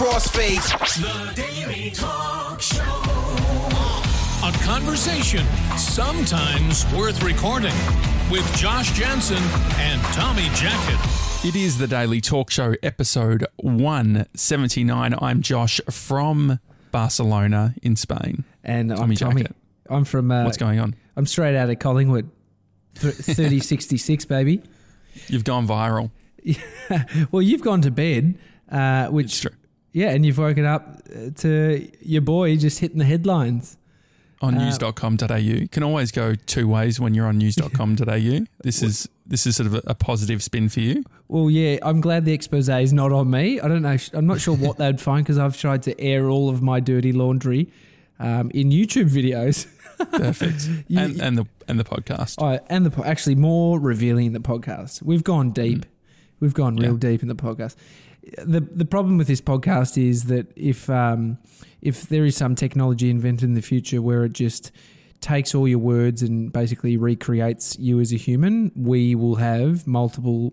crossfade. The Daily Talk Show. A conversation sometimes worth recording with Josh Janssen and Tommy Jackett. It is the Daily Talk Show, episode 179. I'm Josh from Barcelona in Spain. And Tommy I'm Tommy. Jackett. I'm from. Uh, What's going on? I'm straight out of Collingwood. 3066, baby. You've gone viral. Well, you've gone to bed, uh, which. Yeah, and you've woken up uh, to your boy just hitting the headlines. On Uh, news.com.au. You can always go two ways when you're on news.com.au. This is this is sort of a, positive spin for you. Well, yeah, I'm glad the expose is not on me. I don't know. I'm not sure what they'd find because I've tried to air all of my dirty laundry um, in YouTube videos. Perfect. You- and, and the and the podcast. Oh, and the po- actually more revealing the podcast. We've gone deep. We've gone real Mm. Yeah. deep in the podcast. The The problem with this podcast is that if um, if there is some technology invented in the future where it just takes all your words and basically recreates you as a human, we will have multiple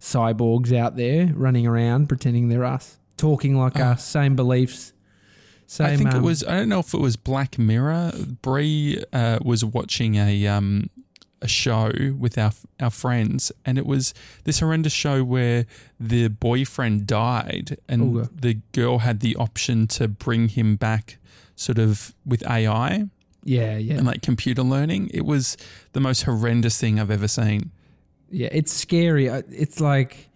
cyborgs out there running around pretending they're us, talking like Oh. us, same beliefs. Same, I think it um, was. I don't know if it was Black Mirror. Bree uh, was watching a um, a show with our our friends, and it was this horrendous show where the boyfriend died, and Ooga. the girl had the option to bring him back, sort of with AI yeah, yeah. and like computer learning. It was the most horrendous thing I've ever seen. Yeah, it's scary. It's like,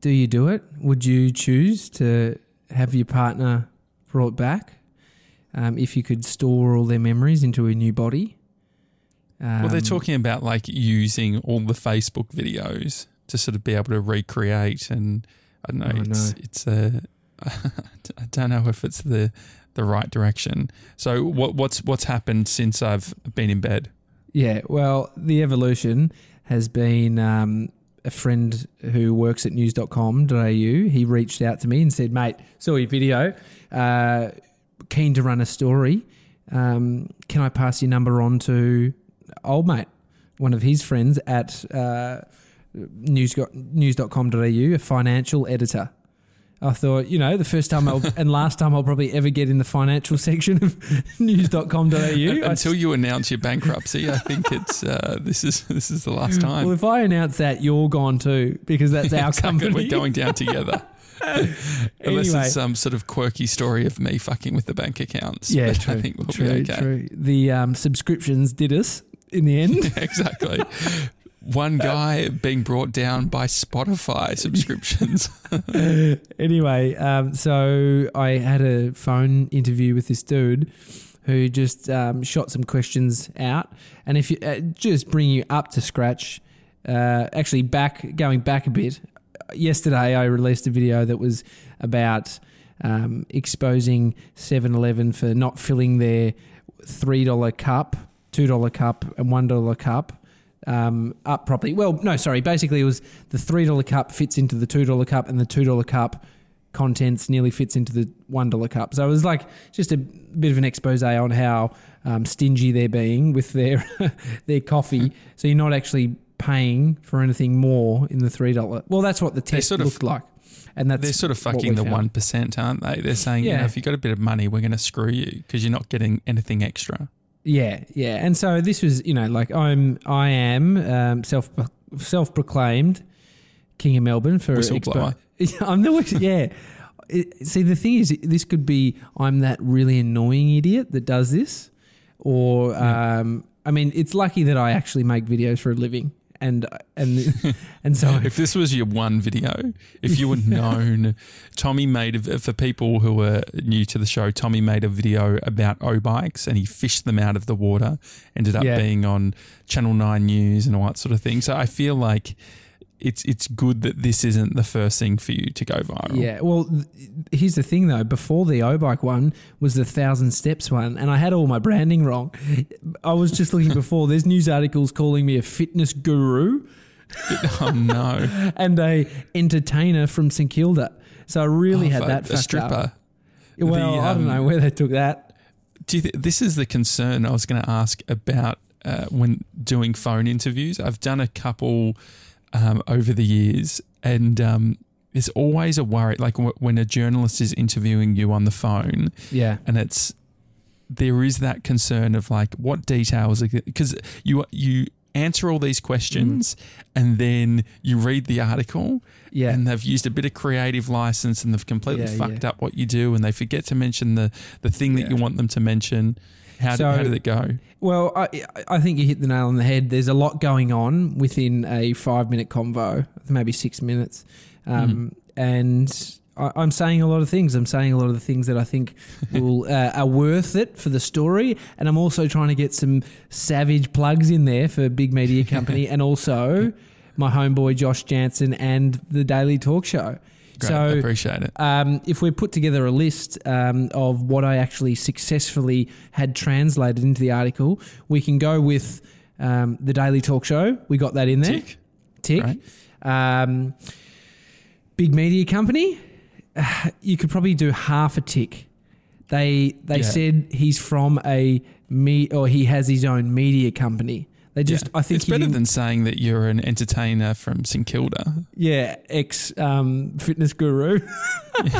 do you do it? Would you choose to have your partner brought back um, if you could store all their memories into a new body? Um, well, they're talking about like using all the Facebook videos to sort of be able to recreate, and I don't know. Oh, it's no. it's a I don't know if it's the the right direction. So what what's what's happened since I've been in bed? Yeah, well, the evolution has been um, a friend who works at news.com.au. He reached out to me and said, mate, saw your video, uh, keen to run a story. Um, can I pass your number on to old mate, one of his friends at uh, news, news.com.au, a financial editor? I thought, you know, the first time I'll, and last time I'll probably ever get in the financial section of news.com.au. Until you announce your bankruptcy, I think it's uh, this is this is the last time. Well, if I announce that, you're gone too because that's our Exactly, company. We're going down together. Unless Anyway. it's some sort of quirky story of me fucking with the bank accounts. yeah, true. I think we'll true, be okay. true. The um, subscriptions did us in the end. exactly. One guy being brought down by Spotify subscriptions. anyway, um, so I had a phone interview with this dude who just um, shot some questions out, and if you uh, just bring you up to scratch, uh, actually back going back a bit. Yesterday, I released a video that was about um, exposing 7-Eleven for not filling their three dollar cup, two dollar cup, and one dollar cup um, up properly. Well, no, sorry. Basically, it was the three dollar cup fits into the two dollar cup, and the two dollar cup contents nearly fits into the one dollar cup. So it was like just a bit of an expose on how um, stingy they're being with their their coffee. so you're not actually paying for anything more in the three dollar. Well, that's what the test sort of- looked like, and that's They're sort of fucking the one percent, aren't they? They're saying, you Yeah. know, if you got a bit of money, we're going to screw you because you're not getting anything extra. Yeah, yeah. And so this was, you know, like I'm, I am um, self self proclaimed king of Melbourne for Whistleblower. I'm the whist- yeah. It- see, the thing is, this could be I'm that really annoying idiot that does this, or um, I mean, it's lucky that I actually make videos for a living, and and and so If this was your one video, if you were known, Tommy made a- for people who are new to the show. Tommy made a video about O bikes and he fished them out of the water. Ended up Yeah. being on Channel Nine News and all that sort of thing. So I feel like it's it's good that this isn't the first thing for you to go viral. Yeah, well, th- here's the thing though. Before the O bike one was the thousand steps one, and I had all my branding wrong. I was just looking before. There's news articles calling me a fitness guru Oh no, and a entertainer from St Kilda. So I really Oh, had that a stripper. Up. Well, The, I don't um, know where they took that. Do you th- this is the concern I was going to ask about uh, when doing phone interviews. I've done a couple um, over the years, and um, there's always a worry, like w- when a journalist is interviewing you on the phone, Yeah. and it's there is that concern of like what details because you you answer all these questions and then you read the article Yeah. and they've used a bit of creative license and they've completely Yeah, fucked yeah. up what you do and they forget to mention the the thing that you want them to mention how, So- did, how did it go Well, I, I think you hit the nail on the head. There's a lot going on within a five minute convo, maybe six minutes. Um, And I, I'm saying a lot of things. I'm saying a lot of the things that I think will uh, are worth it for the story. And I'm also trying to get some savage plugs in there for Big Media Company and also my homeboy Josh Janssen and the Daily Talk Show. Great, I appreciate it Um, if we put together a list um, of what I actually successfully had translated into the article, we can go with um, the Daily Talk Show. We got that in there. Tick. Tick. Right. Um, big media company. You could probably do half a tick. They they Yeah. said he's from a me or he has his own media company. They just Yeah. I think it's better than saying that you're an entertainer from St Kilda Yeah, ex um, fitness guru.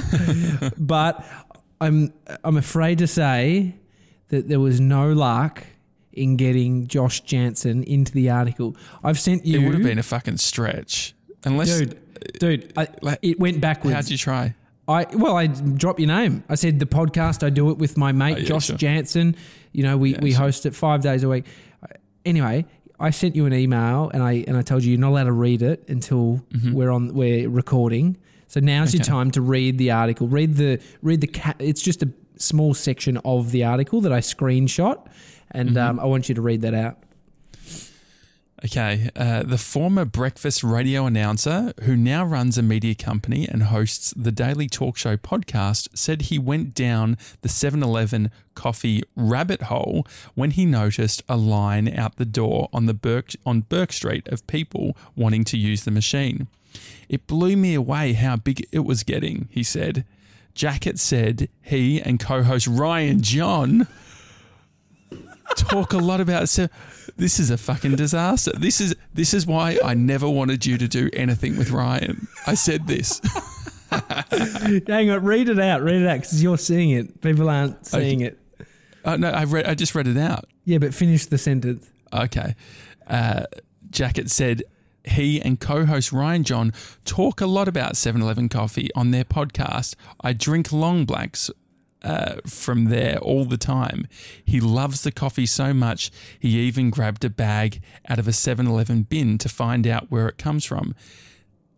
but I'm I'm afraid to say that there was no luck in getting Josh Janssen into the article. I've sent you, it would have been a fucking stretch unless dude, dude. I, like, it went backwards. how'd you try I well, I dropped your name. I said the podcast. I do it with my mate Oh, yeah, Josh sure. Janssen. You know, we, Yeah, we sure. host it five days a week. Anyway, I sent you an email and I and I told you you're not allowed to read it until we're on we're recording. So now's your Mm-hmm. Time to read the article. Read the read the ca- It's just a small section of the article that I screenshot, and Mm-hmm. um, I want you to read that out. Okay, uh, the former breakfast radio announcer who now runs a media company and hosts the Daily Talk Show podcast said he went down the 7 Eleven coffee rabbit hole when he noticed a line out the door on, the Burke, on Burke Street of people wanting to use the machine. It blew me away how big it was getting, he said. Jackett said he and co host Ryan John talk a lot about so this is a fucking disaster. This is this is why I never wanted you to do anything with Ryan. I said this. Hang on, read it out. Read it out because you're seeing it. People aren't seeing it. Uh, no, I read I just read it out. Yeah, but finish the sentence. Okay. Uh, Jackett said he and co-host Ryan John talk a lot about 7-Eleven coffee on their podcast. I drink long blacks uh, from there all the time. He loves the coffee so much, he even grabbed a bag out of a 7-Eleven bin to find out where it comes from.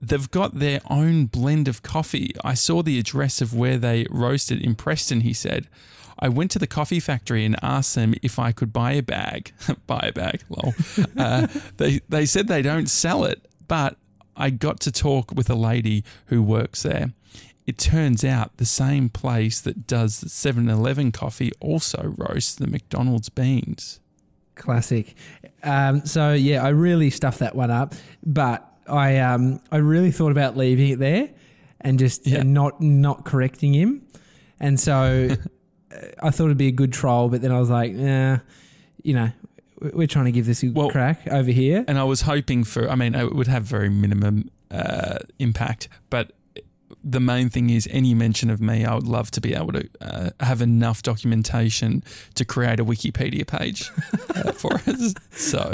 They've got their own blend of coffee. I saw the address of where they roasted in Preston, he said. I went to the coffee factory and asked them if I could buy a bag. buy a bag, lol. Uh, they, they said they don't sell it, but I got to talk with a lady who works there. It turns out the same place that does 7 Eleven coffee also roasts the McDonald's beans. Classic. Um, so yeah, I really stuffed that one up, but I um, I really thought about leaving it there and just Yeah. and not not correcting him, and so uh, I thought it'd be a good troll, but then I was like, nah, you know, we- we're trying to give this a Well- crack over here. And I was hoping for, I mean, it would have very minimum uh, impact, but the main thing is any mention of me, I would love to be able to uh, have enough documentation to create a Wikipedia page uh, for us. So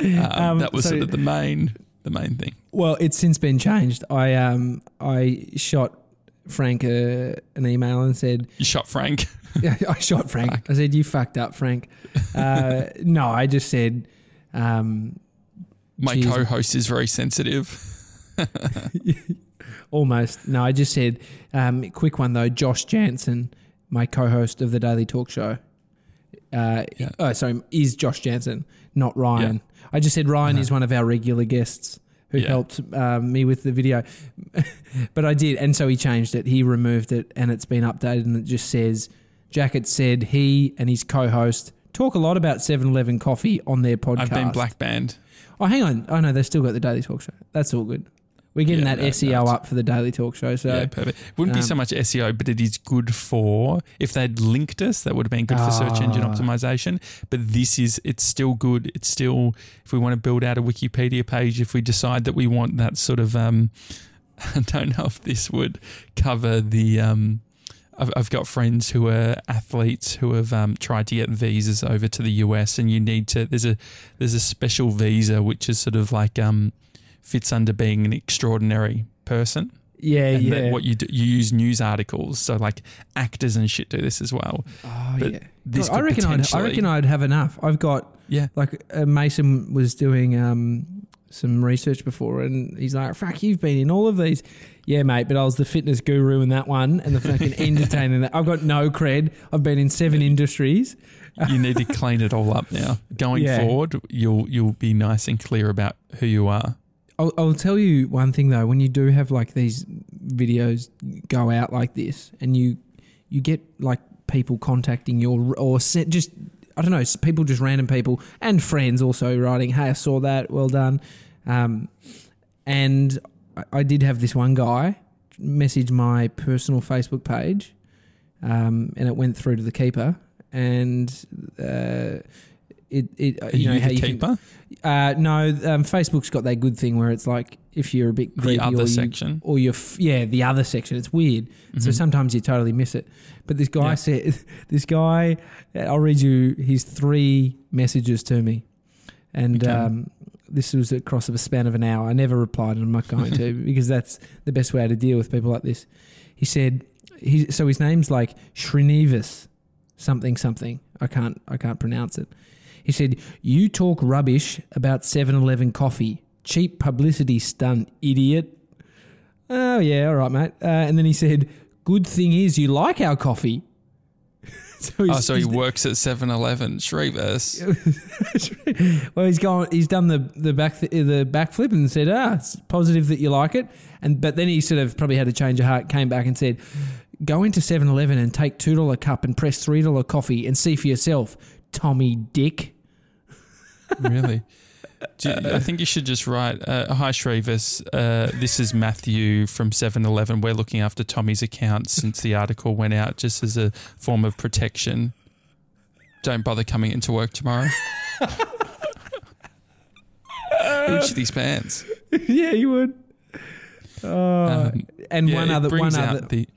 um, Um, that was so- sort of the main, the main thing. Well, it's since been changed. I um I shot Frank uh, an email and said You shot Frank. Yeah, I shot Frank. I said, "You fucked up, Frank." Uh, no, I just said, um, My Jeez. co-host is very sensitive. Almost. No, I just said, um, quick one though. Josh Janssen, my co-host of the Daily Talk Show. Uh, Yeah. Oh, sorry, is Josh Janssen, not Ryan. I just said Ryan is one of our regular guests who Uh-huh. Yeah. helped um, me with the video, but I did, and so he changed it. He removed it, and it's been updated, and it just says, Jackett said he and his co-host talk a lot about 7-Eleven coffee on their podcast. I've been black banned. Oh, hang on. Oh no, they've still got the Daily Talk Show. That's all good. We're getting Yeah, that no, SEO no, up for the Daily Talk Show. So yeah, perfect. Wouldn't be so um, much SEO, but it is good for if they'd linked us, that would have been good for search engine Ah. optimization. But this is it's still good. It's still if we want to build out a Wikipedia page, if we decide that we want that sort of um, I don't know if this would cover the. Um, I've, I've got friends who are athletes who have um, tried to get visas over to the US, and you need to. There's a there's a special visa which is sort of like um, fits under being an extraordinary person. Yeah, and yeah. what you do, you use news articles, so like actors and shit do this as well. oh, but yeah. This God, I reckon I'd, I reckon I'd have enough. I've got Yeah, like uh, Mason was doing um, some research before, and he's like, "Fuck, you've been in all of these." Yeah, mate, but I was the fitness guru in that one, and the fucking entertainer. that. I've got no cred. I've been in seven industries. you need to clean it all up now. Going Yeah. forward, you'll you'll be nice and clear about who you are. I'll, I'll tell you one thing though: when you do have like these videos go out like this, and you you get like people contacting your or, just I don't know, people just random people and friends also writing, "Hey, I saw that. Well done." Um, and I, I did have this one guy message my personal Facebook page, um, and it went through to the keeper, and uh, it it Are you know you how the you can- keeper? uh, no, um, Facebook's got that good thing where it's like if you're a bit creepy the other or you, section. or you're f- yeah the other section. It's weird. So Mhm. sometimes you totally miss it. But this guy Yeah. said, this guy, I'll read you his three messages to me, and Okay. um, this was across of a span of an hour. I never replied, and I'm not going to because that's the best way to deal with people like this. He said, he so his name's like Srinivas, something something. I can't I can't pronounce it. He said, "You talk rubbish about 7-Eleven coffee. Cheap publicity stunt, idiot." Oh yeah, all right, mate. Uh, and then he said, "Good thing is you like our coffee." so Oh, so he works at 7-Eleven. Shrevers. well, he's gone. He's done the the back the backflip and said, "Ah, it's positive that you like it." And but then he sort of probably had a change of heart. Came back and said, "Go into 7-Eleven and take two dollar cup and press three dollar coffee and see for yourself, Tommy Dick." Really? You- I think you should just write, uh, "Hi Shrevers, uh, this is Matthew from 7-Eleven. We're looking after Tommy's account since the article went out, just as a form of protection. Don't bother coming into work tomorrow." Would shit his pants. yeah, you would. Oh, Um, and Yeah, one other, one other. the.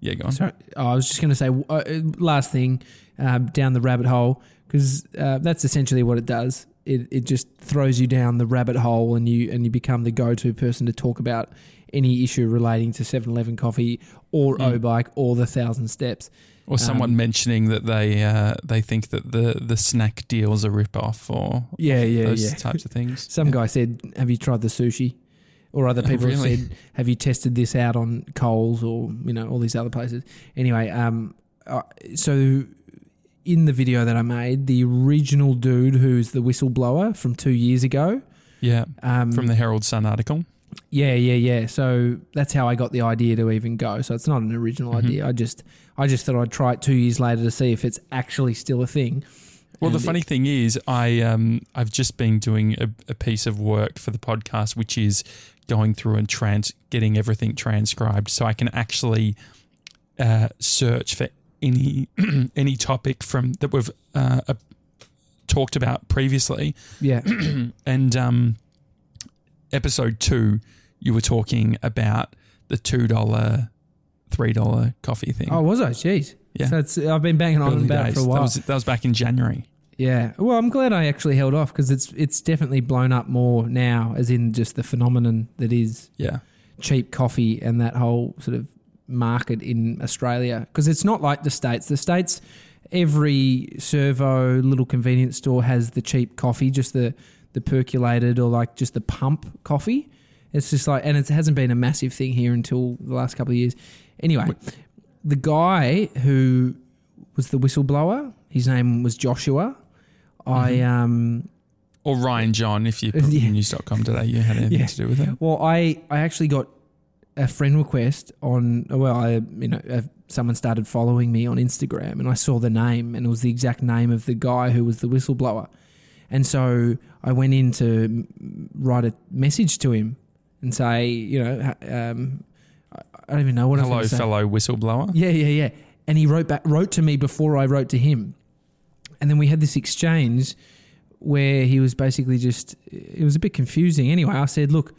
Yeah, go on. Sorry, oh, I was just going to say uh, last thing um, down the rabbit hole because uh, that's essentially what it does. It it just throws you down the rabbit hole and you and you become the go to person to talk about any issue relating to 7-Eleven coffee or Mm. O bike or the Thousand Steps. Or someone Um, mentioning that they uh, they think that the, the snack deals are rip off or Yeah, yeah, those yeah. types of things. Some Yeah. guy said, "Have you tried the sushi?" Or other Oh, people have said, "Have you tested this out on Coles or you know all these other places?" Anyway, um, uh, so in the video that I made, the original dude who's the whistleblower from two years ago, Yeah, um, from the Herald Sun article. yeah, yeah, yeah. So that's how I got the idea to even go. So it's not an original Mhm. idea. I just, I just thought I'd try it two years later to see if it's actually still a thing. Well, the funny thing is, I um, I've just been doing a, a piece of work for the podcast, which is going through and trans getting everything transcribed, so I can actually uh, search for any any topic from that we've uh, uh, talked about previously. yeah, And um, episode two, you were talking about the two dollar, three dollar coffee thing. oh, was I? Jeez. Yeah. So it's, I've been banging on about it for a while. That was that was back in January. Yeah. Well, I'm glad I actually held off because it's it's definitely blown up more now, as in just the phenomenon that is Yeah. cheap coffee and that whole sort of market in Australia. Because it's not like the states. The states, every servo little convenience store has the cheap coffee, just the the percolated or like just the pump coffee. It's just like, and it hasn't been a massive thing here until the last couple of years. Anyway, the guy who was the whistleblower, his name was Joshua. I Mhm. um Or Ryan John, if you put Yeah. news.com today, you had anything Yeah. to do with it. well I I actually got a friend request on well I you know uh, someone started following me on Instagram and I saw the name and it was the exact name of the guy who was the whistleblower. And so I went in to write a message to him and say, you know, um, I I don't even know what I was Hello, gonna say. fellow whistleblower. Yeah, yeah, yeah. And he wrote back, wrote to me before I wrote to him, and then we had this exchange where he was basically just. It was a bit confusing. Anyway, I said, "Look,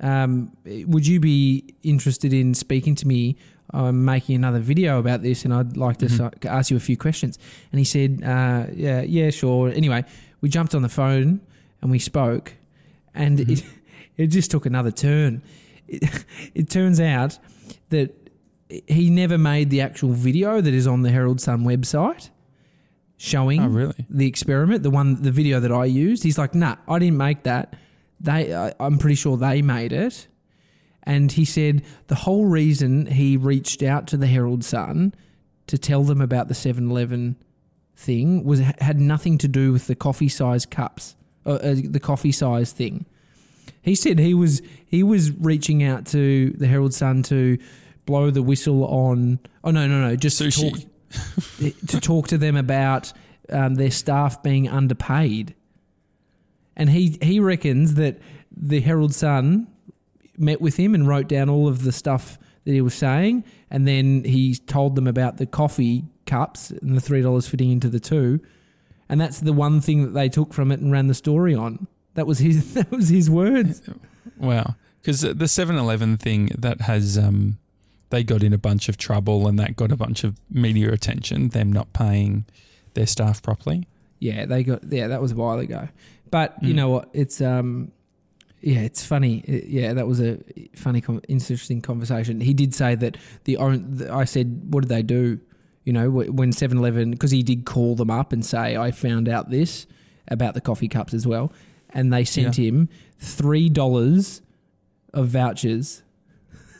Um, would you be interested in speaking to me? I'm making another video about this, and I'd like to so- ask you a few questions." And he said, uh, "Yeah, yeah, sure." Anyway, we jumped on the phone and we spoke, and it it just took another turn. It, it turns out that he never made the actual video that is on the Herald Sun website showing Oh, really? the experiment, the one, the video that I used. He's like, "Nah, I didn't make that. They, I, I'm pretty sure they made it." And he said the whole reason he reached out to the Herald Sun to tell them about the 7-Eleven thing was had nothing to do with the coffee size cups, uh, uh, the coffee size thing. He said he was he was reaching out to the Herald Sun to blow the whistle on. Oh no no no! Just to talk, to talk to them about um, their staff being underpaid. And he he reckons that the Herald Sun met with him and wrote down all of the stuff that he was saying, and then he told them about the coffee cups and the three dollars fitting into the two, and that's the one thing that they took from it and ran the story on. That was his that was his words. Wow. Because the 7 Eleven thing that has, um, they got in a bunch of trouble and that got a bunch of media attention, them not paying their staff properly. Yeah, they got yeah, that was a while ago. But you Mm. know what? It's um yeah, it's funny. It- yeah, that was a funny, com- interesting conversation. He did say that the own. I said, "What did they do?" You know, when 7-Eleven, because he did call them up and say, "I found out this about the coffee cups as well," and they sent him three dollars of vouchers,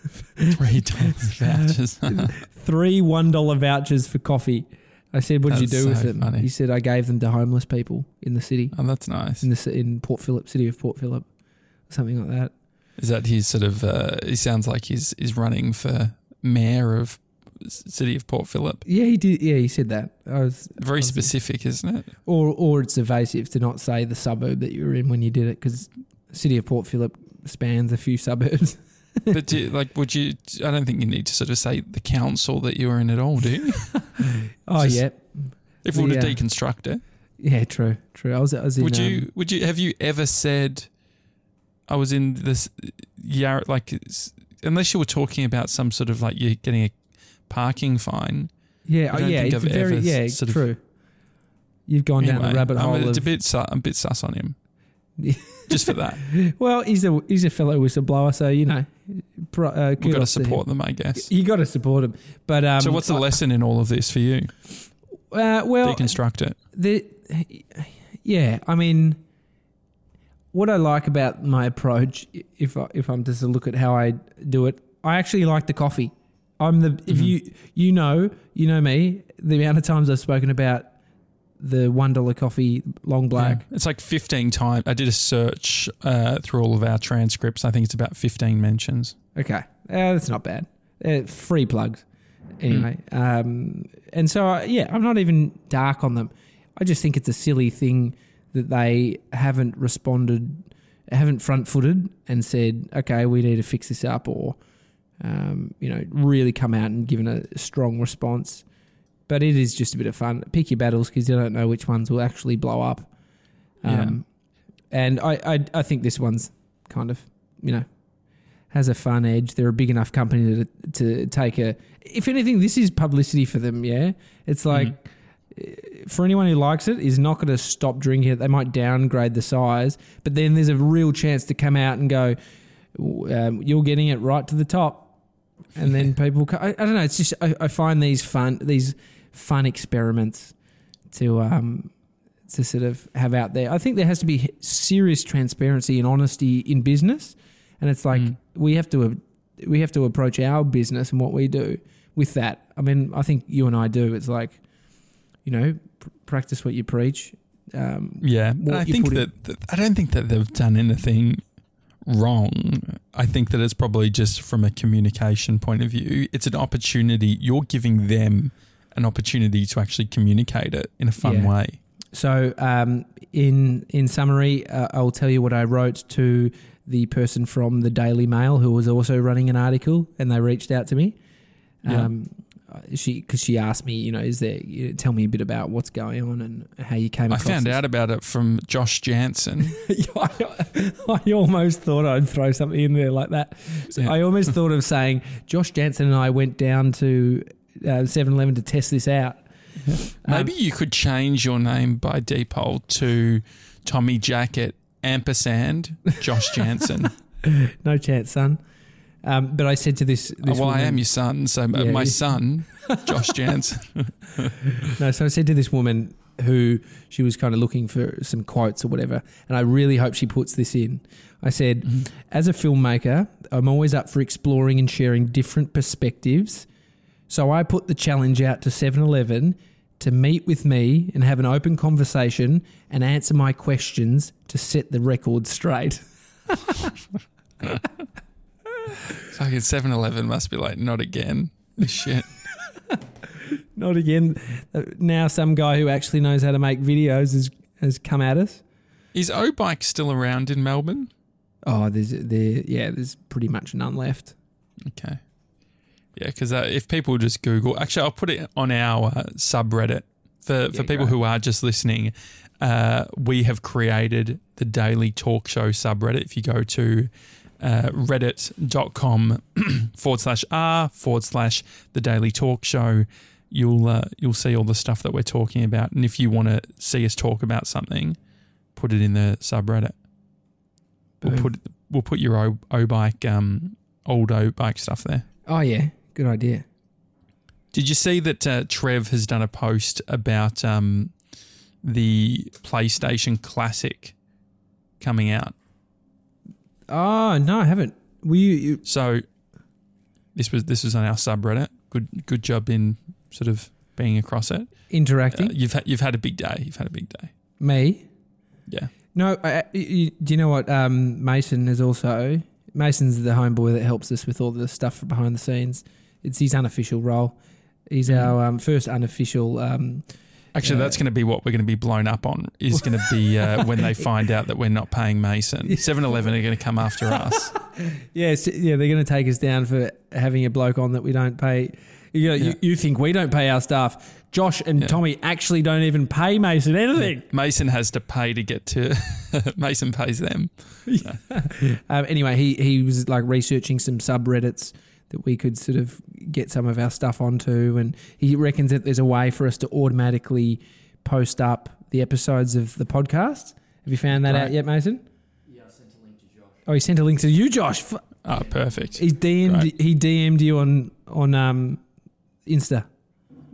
Three dollars vouchers. three one dollar vouchers for coffee. I said, "What did you That's do with so them?" funny. He said, "I gave them to homeless people in the city." oh, that's nice. in the ci- in Port Phillip, city of Port Phillip, something like that. Is that his sort of? Uh, he sounds like he's he's running for mayor of s- city of Port Phillip. Yeah, he did. Yeah, he said that. I was Very specific, isn't it? or or it's evasive to not say the suburb that you were in when you did it because city of Port Phillip spans a few suburbs. but do, like, would you? I don't think you need to sort of say the council that you were in at all, do you? oh Just- yeah, If we were to deconstruct it, yeah, true, true. I was, I was in. would um, you? Would you? Have you ever said, "I was in this Yarra"? Like, unless you were talking about some sort of like you're getting a parking fine. yeah, oh, yeah, it's I've very, ever yeah, sort of- true. You've gone down Anyway, the rabbit I'm hole a, it's of. a bit. su- I'm a bit sus on him. Just for that, well, he's a he's a fellow whistleblower, so you know, pro, uh, we've got to support them, I guess. You got to support them. but um, so, what's the I- lesson in all of this for you? Uh, well, Deconstruct it. the yeah i mean what i like about my approach if I, if i'm just to look at how i do it i actually like the coffee i'm the if Mhm. you you know you know me the amount of times i've spoken about the one dollar coffee long black Yeah. It's like 15 times. I did a search uh, through all of our transcripts. I think it's about 15 mentions. okay uh, that's not bad uh, free plugs anyway um, and so uh, yeah i'm not even dark on them i just think it's a silly thing that they haven't responded haven't front footed and said okay we need to fix this up or um, you know really come out and given a strong response but it is just a bit of fun pick your battles because you don't know which ones will actually blow up um, and I, I i think this one's kind of you know has a fun edge. They're a big enough company to to take a. If anything, this is publicity for them. Yeah, it's like eh, for anyone who likes it, is not going to stop drinking it. They might downgrade the size, but then there's a real chance to come out and go, um, "You're getting it right to the top," and then people. I, I don't know. It's just I, I find these fun these fun experiments to um to sort of have out there. I think there has to be serious transparency and honesty in business, and it's like Mm. we have to we have to approach our business and what we do with that. I mean, I think you and I do. It's like you know, pr- practice what you preach. Um, Yeah, and I think that, that I don't think that they've done anything wrong. I think that it's probably just from a communication point of view. It's an opportunity. You're giving them an opportunity to actually communicate it in a fun Yeah. way. So, um, in in summary, uh, I'll tell you what I wrote to the person from the Daily Mail who was also running an article, and they reached out to me. Um, she because she asked me, you know, is there? You know, tell me a bit about what's going on and how you came. I found this. out about it from Josh Janssen. I, I almost thought I'd throw something in there like that. So Yeah. I almost thought of saying Josh Janssen and I went down to uh, 7-Eleven to test this out. Um, Maybe you could change your name by default to Tommy Jackett ampersand Josh Janssen. no chance, son. Um, but I said to this, Oh, this well, I am your son, so uh, Yeah, my you- son, Josh Janssen. No, so I said to this woman who she was kind of looking for some quotes or whatever, and I really hope she puts this in. I said, as a filmmaker, I'm always up for exploring and sharing different perspectives. So I put the challenge out to 7 Eleven to meet with me and have an open conversation and answer my questions to set the record straight. Fucking 7 Eleven must be like, not again. This shit. Not again. Uh, Now, some guy who actually knows how to make videos has, has come at us. Is O Bike still around in Melbourne? Oh, there's there, yeah, there's pretty much none left. Okay. Yeah, because uh, if people just Google, actually, I'll put it on our uh, subreddit for, for Yeah, people who are just listening. Uh, we have created the Daily Talk Show subreddit. If you go to uh, reddit.com forward slash r forward slash the Daily Talk Show, you'll uh, you'll see all the stuff that we're talking about. And if you want to see us talk about something, put it in the subreddit. We'll put we'll put your O, o bike um old O bike stuff there. Oh yeah, good idea. Did you see that uh, Trev has done a post about um, the PlayStation Classic coming out? Oh no, I haven't. Were you? you So this was this was on our subreddit. Good good job in sort of being across it. Uh, interacting? you've had you've had a big day. You've had a big day. Me? Yeah. No. I, I- you, do you know what? Um, Mason is also. Mason's the homeboy that helps us with all the stuff behind the scenes. It's his unofficial role. He's Mhm. our um, first unofficial. Um, Actually, Uh, that's going to be what we're going to be blown up on. Is going to be uh, when they find out that we're not paying Mason. 7-Eleven are going to come after us. yeah, s- yeah, they're going to take us down for having a bloke on that we don't pay. You, know, Yeah. you, you think we don't pay our staff? Josh and Yeah. Tommy actually don't even pay Mason anything. Mason has to pay to get to. Mason pays them. Um, anyway, he he was like researching some subreddits that we could sort of get some of our stuff onto, and he reckons that there's a way for us to automatically post up the episodes of the podcast. Have you found that out yet, Mason? Yeah, I sent a link to Josh. Oh, he sent a link to you, Josh. F- Oh, perfect. He DM'd Great. he DM'd you on on um, Insta.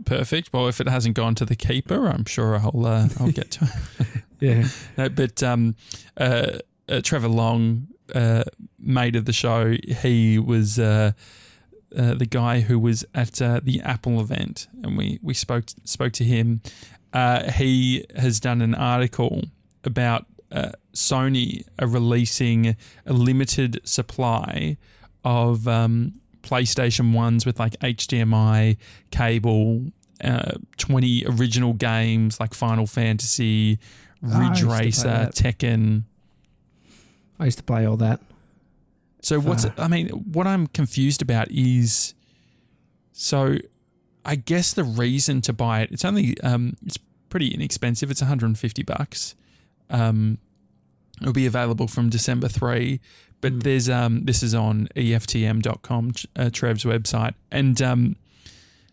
Perfect. Well, if it hasn't gone to the keeper, I'm sure I'll uh, I'll get to it. Yeah. No, but um, uh, uh, Trevor Long, uh, mate of the show, he was uh, the guy who was at uh, the Apple event, and we we spoke spoke to him. Uh, he has done an article about uh, Sony releasing a limited supply of um, PlayStation ones with like HDMI cable. Uh, 20 original games like Final Fantasy, Ah, Ridge used to play Racer. Tekken. I used to play all that. So what's I mean, what I'm confused about is so I guess the reason to buy it, it's only um it's pretty inexpensive. It's 150 bucks. Um it'll be available from December 3, but Mm. there's um this is on EFTM.com uh, Trev's website and um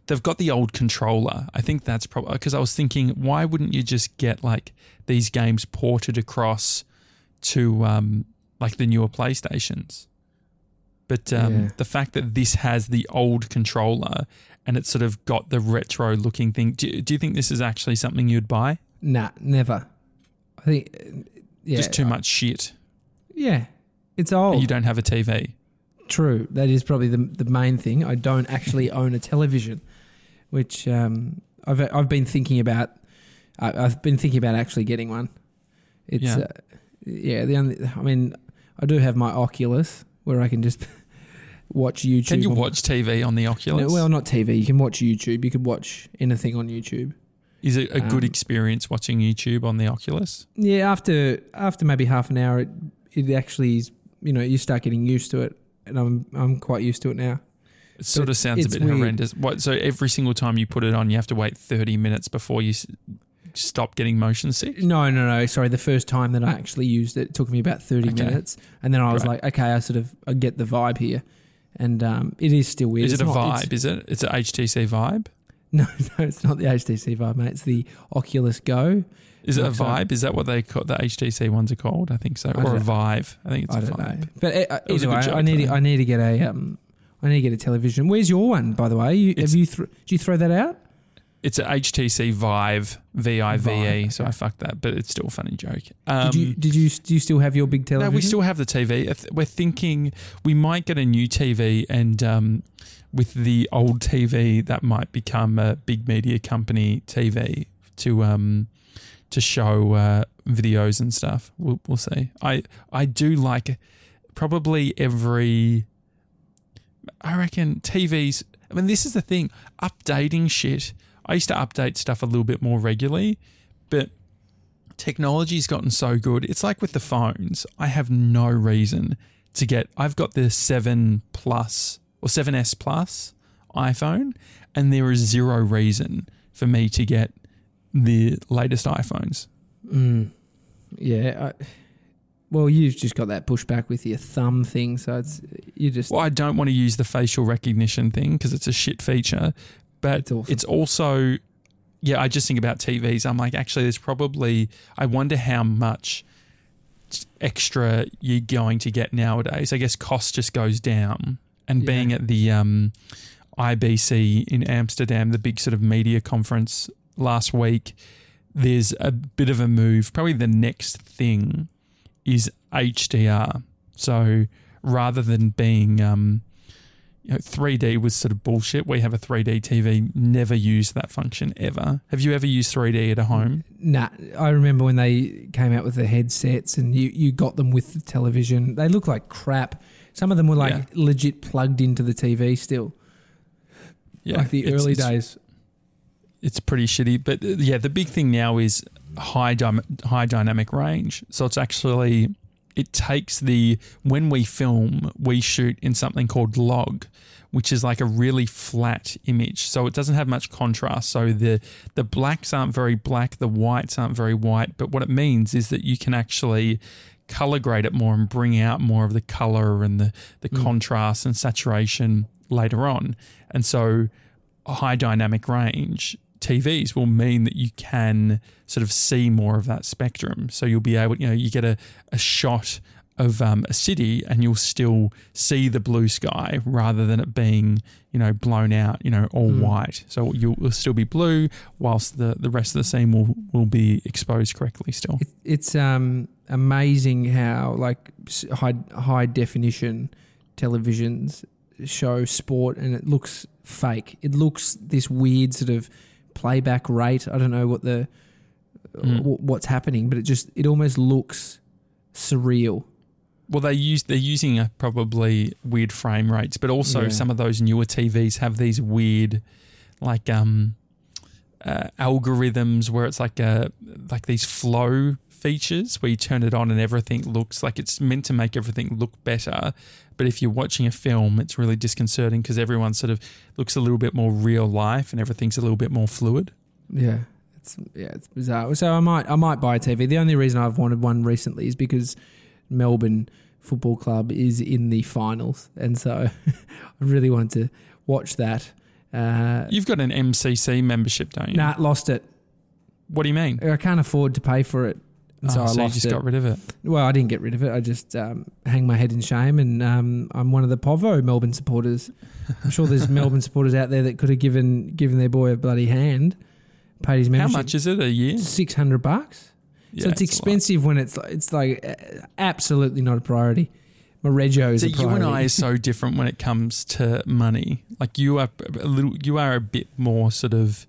they've got the old controller. I think that's probably because I was thinking why wouldn't you just get like these games ported across to um like the newer PlayStations? But um, Yeah. the fact that this has the old controller and it's sort of got the retro looking thing, do, do you think this is actually something you'd buy? Nah, never. I think uh, yeah, Just too much shit. Yeah, it's old. And you don't have a TV. True. That is probably the the main thing. I don't actually own a television, which um, I've I've been thinking about. I, I've been thinking about actually getting one. It's Yeah. yeah. Uh, yeah. The only. I mean, I do have my Oculus where I can just watch YouTube. Can you on- watch TV on the Oculus? No, well, not TV. You can watch YouTube. You can watch anything on YouTube. is it a good um, experience watching YouTube on the Oculus? Yeah, after after maybe half an hour, it it actually is. You know, you start getting used to it, and I'm I'm quite used to it now. It sort of sounds a bit weird. horrendous. What? So every single time you put it on, you have to wait thirty minutes before you stop getting motion sick. No, no, no. Sorry, the first time that I actually used it, it took me about thirty Okay. minutes, and then I was Right. like, okay, I sort of I get the vibe here, and um, it is still weird. Is It's it a not- vibe? Is it? It's a HTC vibe. No, no, it's not the HTC Vibe, mate. It's the Oculus Go. Is it a vibe? Is that what they call the HTC ones are called? I think so, I or a Vive. I think it's I a don't vibe. know, but uh, It either good way, I need though. I need to get a um, I need to get a television. Where's your one, by the way? You, have you thr did you throw that out? It's a HTC Vive, V I V E. So. I fucked that, but it's still a funny joke. Um, did you did you do you still have your big no, television? we still have the TV. We're thinking we might get a new TV, and um, with the old TV, that might become a big media company TV to um, to show uh, videos and stuff. We'll, we'll see. I I do like probably every. I reckon TVs. I mean, this is the thing. Updating shit. I used to update stuff a little bit more regularly, but technology's gotten so good. It's like with the phones. I have no reason to get. I've got the seven plus or 7S plus iPhone, and there is zero reason for me to get the latest iPhones. Mm, yeah. I, well, you've just got that pushback with your thumb thing, so it's you just Well, I don't want to use the facial recognition thing because it's a shit feature, but It's awesome. it's also, yeah, I just think about TVs. I'm like, actually, there's probably, I wonder how much extra you're going to get nowadays. I guess cost just goes down. And Yeah. being at the um, IBC in Amsterdam, the big sort of media conference last week, there's a bit of a move. Probably the next thing is HDR. So rather than being, um, you know, 3D was sort of bullshit. We have a 3D TV, never used that function ever. Have you ever used 3D at a home? Nah, I remember when they came out with the headsets and you, you got them with the television. They look like crap. Some of them were like Yeah. legit plugged into the TV still, Yeah. like the it's- early it's- days. it's pretty shitty. But uh, yeah, the big thing now is high dy- high dynamic range. So it's actually it takes the when we film, we shoot in something called log, which is like a really flat image. So it doesn't have much contrast. So the the blacks aren't very black, the whites aren't very white. But what it means is that you can actually color grade it more and bring out more of the color and the the Mm. contrast and saturation later on. And so a high dynamic range TVs will mean that you can sort of see more of that spectrum. So you'll be able, you know, you get a, a shot of um, a city and you'll still see the blue sky rather than it being, you know, blown out, you know, all Mm. white. So you'll, it'll still be blue whilst the, the rest of the scene will, will be exposed correctly still. It, it's um, amazing how like high high definition televisions show sport and it looks fake. It looks this weird sort of playback rate. I don't know what the Mm. wh- what's happening, but it just it almost looks surreal. Well, they use they're using a probably weird frame rates, but also Yeah. some of those newer TVs have these weird, like um, uh, algorithms where it's like a like these flow features where you turn it on and everything looks like it's meant to make everything look better. But if you're watching a film, it's really disconcerting because everyone sort of looks a little bit more real life and everything's a little bit more fluid. Yeah. It's yeah, it's bizarre. So I might I might buy a TV. The only reason I've wanted one recently is because Melbourne Football Club is in the finals, and so I really wanted to watch that. Uh, You've got an MCC membership, don't you? nah, lost it. What do you mean? I can't afford to pay for it, and so Oh, I so you just it. got rid of it. well, I didn't get rid of it. I just um, hang my head in shame, and um, I'm one of the Povo Melbourne supporters. I'm sure there's Melbourne supporters out there that could have given given their boy a bloody hand, paid his man. How much is it a year? Six hundred bucks. Yeah, so it's lot. expensive when it's it's like uh, absolutely not a priority. My Rego is So a you and I are so different when it comes to money. Like you are a little, you are a bit more sort of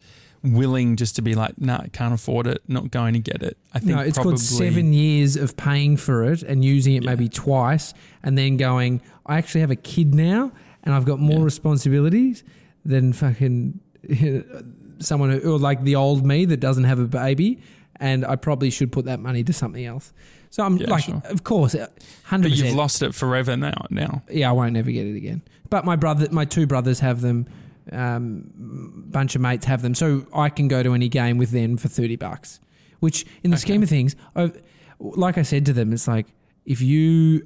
willing just to be like, no, nah, can't afford it, not going to get it. I think no, it's probably called seven years of paying for it and using it Yeah. maybe twice, and then going. I actually have a kid now, and I've got more Yeah. responsibilities than fucking someone who, or like the old me that doesn't have a baby, and I probably should put that money to something else. So I'm Yeah, like, sure. of course, hundred But you've lost it forever now. Now, Yeah, I won't ever get it again. But my brother, my two brothers have them. Um, bunch of mates have them, so I can go to any game with them for thirty bucks. Which, in the Okay. scheme of things, I, like I said to them, it's like if you,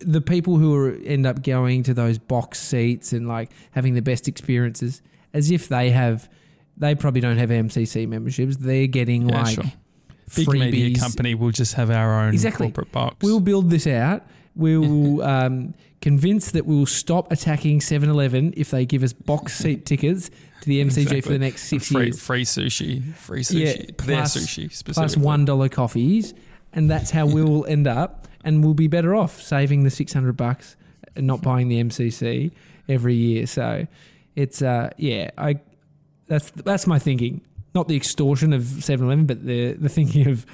the people who are, end up going to those box seats and like having the best experiences, as if they have, they probably don't have MCC memberships. They're getting Yeah, like sure. big media freebies. company will just have our own Exactly. corporate box. We'll build this out. We will um, convince that we will stop attacking 7 Eleven if they give us box seat tickets to the MCG for the next six free, years. free sushi, free sushi. Yeah, sushi, their plus- sushi Plus $1 coffees. And that's how we will end up. And we'll be better off saving the 600 bucks and not buying the MCC every year. So it's, uh, yeah, I that's that's my thinking. Not the extortion of 7 Eleven, but the, the thinking of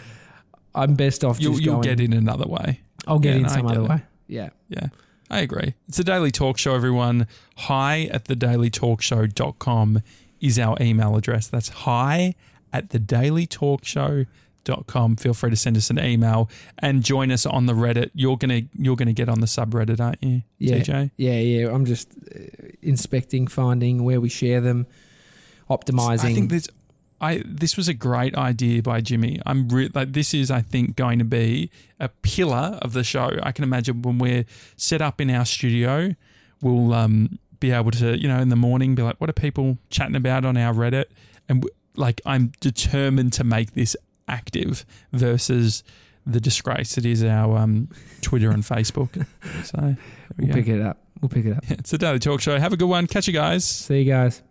I'm best off You'll, just you'll going, get in another way. I'll get Yeah, in no, some get other it. way. Yeah. Yeah, I agree. It's a daily talk show, everyone. Hi at the dailytalkshow.com is our email address. That's hi at the dailytalkshow.com. Feel free to send us an email and join us on the Reddit. You're gonna you're gonna get on the subreddit, aren't you, Yeah, TJ? yeah, yeah. I'm just uh, inspecting, finding where we share them, optimizing. I think this I this was a great idea by Jimmy. I'm re- like this is I think going to be a pillar of the show. I can imagine when we're set up in our studio, we'll um, be able to you know in the morning be like, what are people chatting about on our Reddit? And w- like I'm determined to make this active versus the disgrace that is our um, Twitter and Facebook. So we we'll go. pick it up. We'll pick it up. It's a daily talk show. Have a good one. Catch you guys. See you guys.